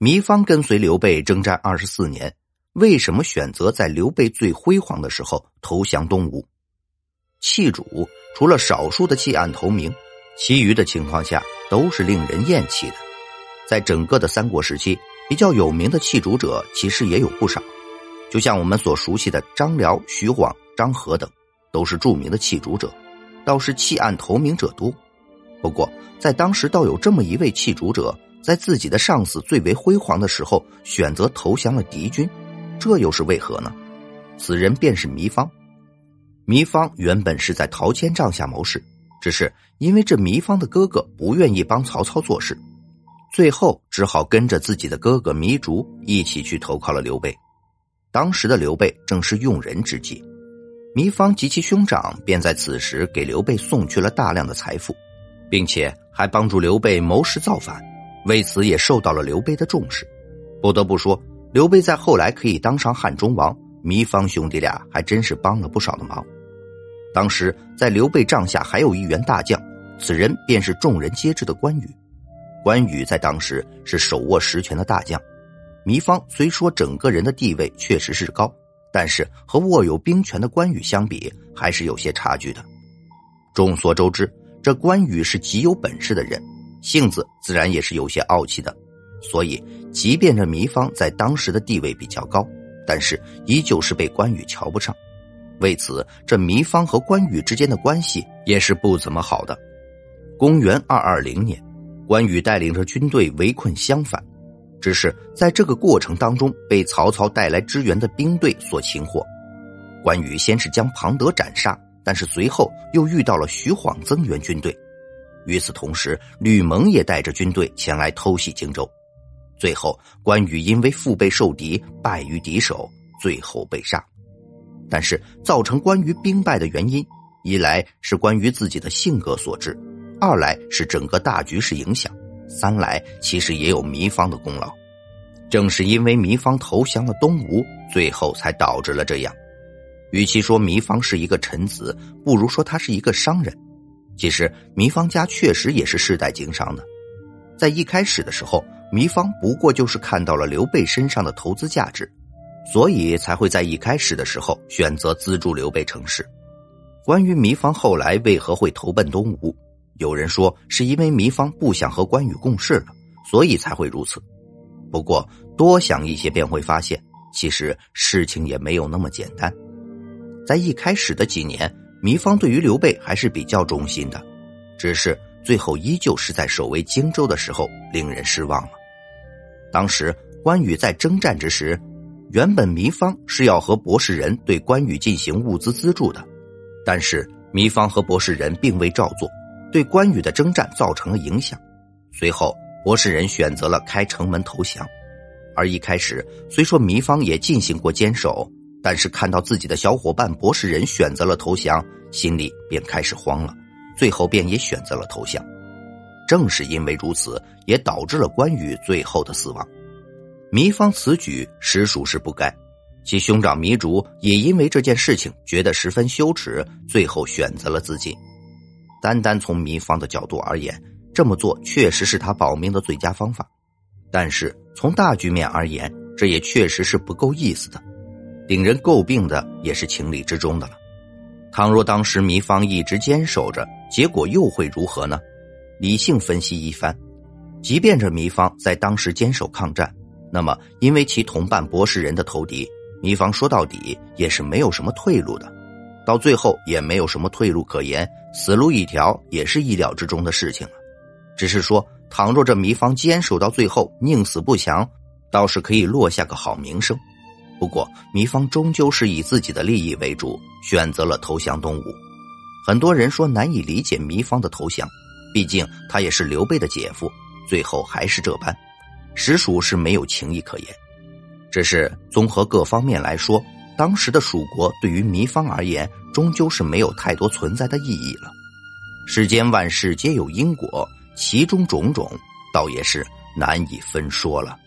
糜芳跟随刘备征战二十四年，为什么选择在刘备最辉煌的时候投降东吴？弃主除了少数的弃暗投明，其余的情况下都是令人厌弃的。在整个的三国时期，比较有名的弃主者其实也有不少，就像我们所熟悉的张辽、徐晃、张合等，都是著名的弃主者，倒是弃暗投明者多。不过，在当时倒有这么一位弃主者。在自己的上司最为辉煌的时候，选择投降了敌军，这又是为何呢？此人便是糜芳。糜芳原本是在陶谦帐下谋事，只是因为这糜芳的哥哥不愿意帮曹操做事，最后只好跟着自己的哥哥糜竺一起去投靠了刘备。当时的刘备正是用人之际，糜芳及其兄长便在此时给刘备送去了大量的财富，并且还帮助刘备谋士造反。为此也受到了刘备的重视，不得不说，刘备在后来可以当上汉中王，糜芳兄弟俩还真是帮了不少的忙。当时在刘备帐下还有一员大将，此人便是众人皆知的关羽。关羽在当时是手握实权的大将，糜芳虽说整个人的地位确实是高，但是和握有兵权的关羽相比，还是有些差距的。众所周知，这关羽是极有本事的人。性子自然也是有些傲气的，所以即便这糜芳在当时的地位比较高，但是依旧是被关羽瞧不上。为此，这糜芳和关羽之间的关系也是不怎么好的。公元二二零年，关羽带领着军队围困襄樊，只是在这个过程当中被曹操带来支援的兵队所擒获。关羽先是将庞德斩杀，但是随后又遇到了徐晃增援军队。与此同时，吕蒙也带着军队前来偷袭荆州，最后关羽因为腹背受敌，败于敌手，最后被杀。但是，造成关羽兵败的原因，一来是关羽自己的性格所致，二来是整个大局势影响，三来其实也有糜芳的功劳。正是因为糜芳投降了东吴，最后才导致了这样。与其说糜芳是一个臣子，不如说他是一个商人。其实，糜芳家确实也是世代经商的。在一开始的时候，糜芳不过就是看到了刘备身上的投资价值，所以才会在一开始的时候选择资助刘备成事。关于糜芳后来为何会投奔东吴，有人说是因为糜芳不想和关羽共事了，所以才会如此。不过多想一些，便会发现，其实事情也没有那么简单。在一开始的几年。糜芳对于刘备还是比较忠心的，只是最后依旧是在守卫荆州的时候令人失望了。当时关羽在征战之时，原本糜芳是要和博士仁对关羽进行物资资助的，但是糜芳和博士仁并未照做，对关羽的征战造成了影响。随后博士仁选择了开城门投降，而一开始虽说糜芳也进行过坚守。但是看到自己的小伙伴博士人选择了投降，心里便开始慌了，最后便也选择了投降。正是因为如此，也导致了关羽最后的死亡。糜芳此举实属是不该，其兄长糜竺也因为这件事情觉得十分羞耻，最后选择了自尽。单单从糜芳的角度而言，这么做确实是他保命的最佳方法，但是从大局面而言，这也确实是不够意思的。令人诟病的也是情理之中的了。倘若当时糜芳一直坚守着，结果又会如何呢？理性分析一番，即便这糜芳在当时坚守抗战，那么因为其同伴博士人的投敌，糜芳说到底也是没有什么退路的。到最后也没有什么退路可言，死路一条也是意料之中的事情了。只是说，倘若这糜芳坚守到最后，宁死不降，倒是可以落下个好名声。不过，糜芳终究是以自己的利益为主，选择了投降东吴。很多人说难以理解糜芳的投降，毕竟他也是刘备的姐夫，最后还是这般，实属是没有情义可言。只是综合各方面来说，当时的蜀国对于糜芳而言，终究是没有太多存在的意义了。世间万事皆有因果，其中种种，倒也是难以分说了。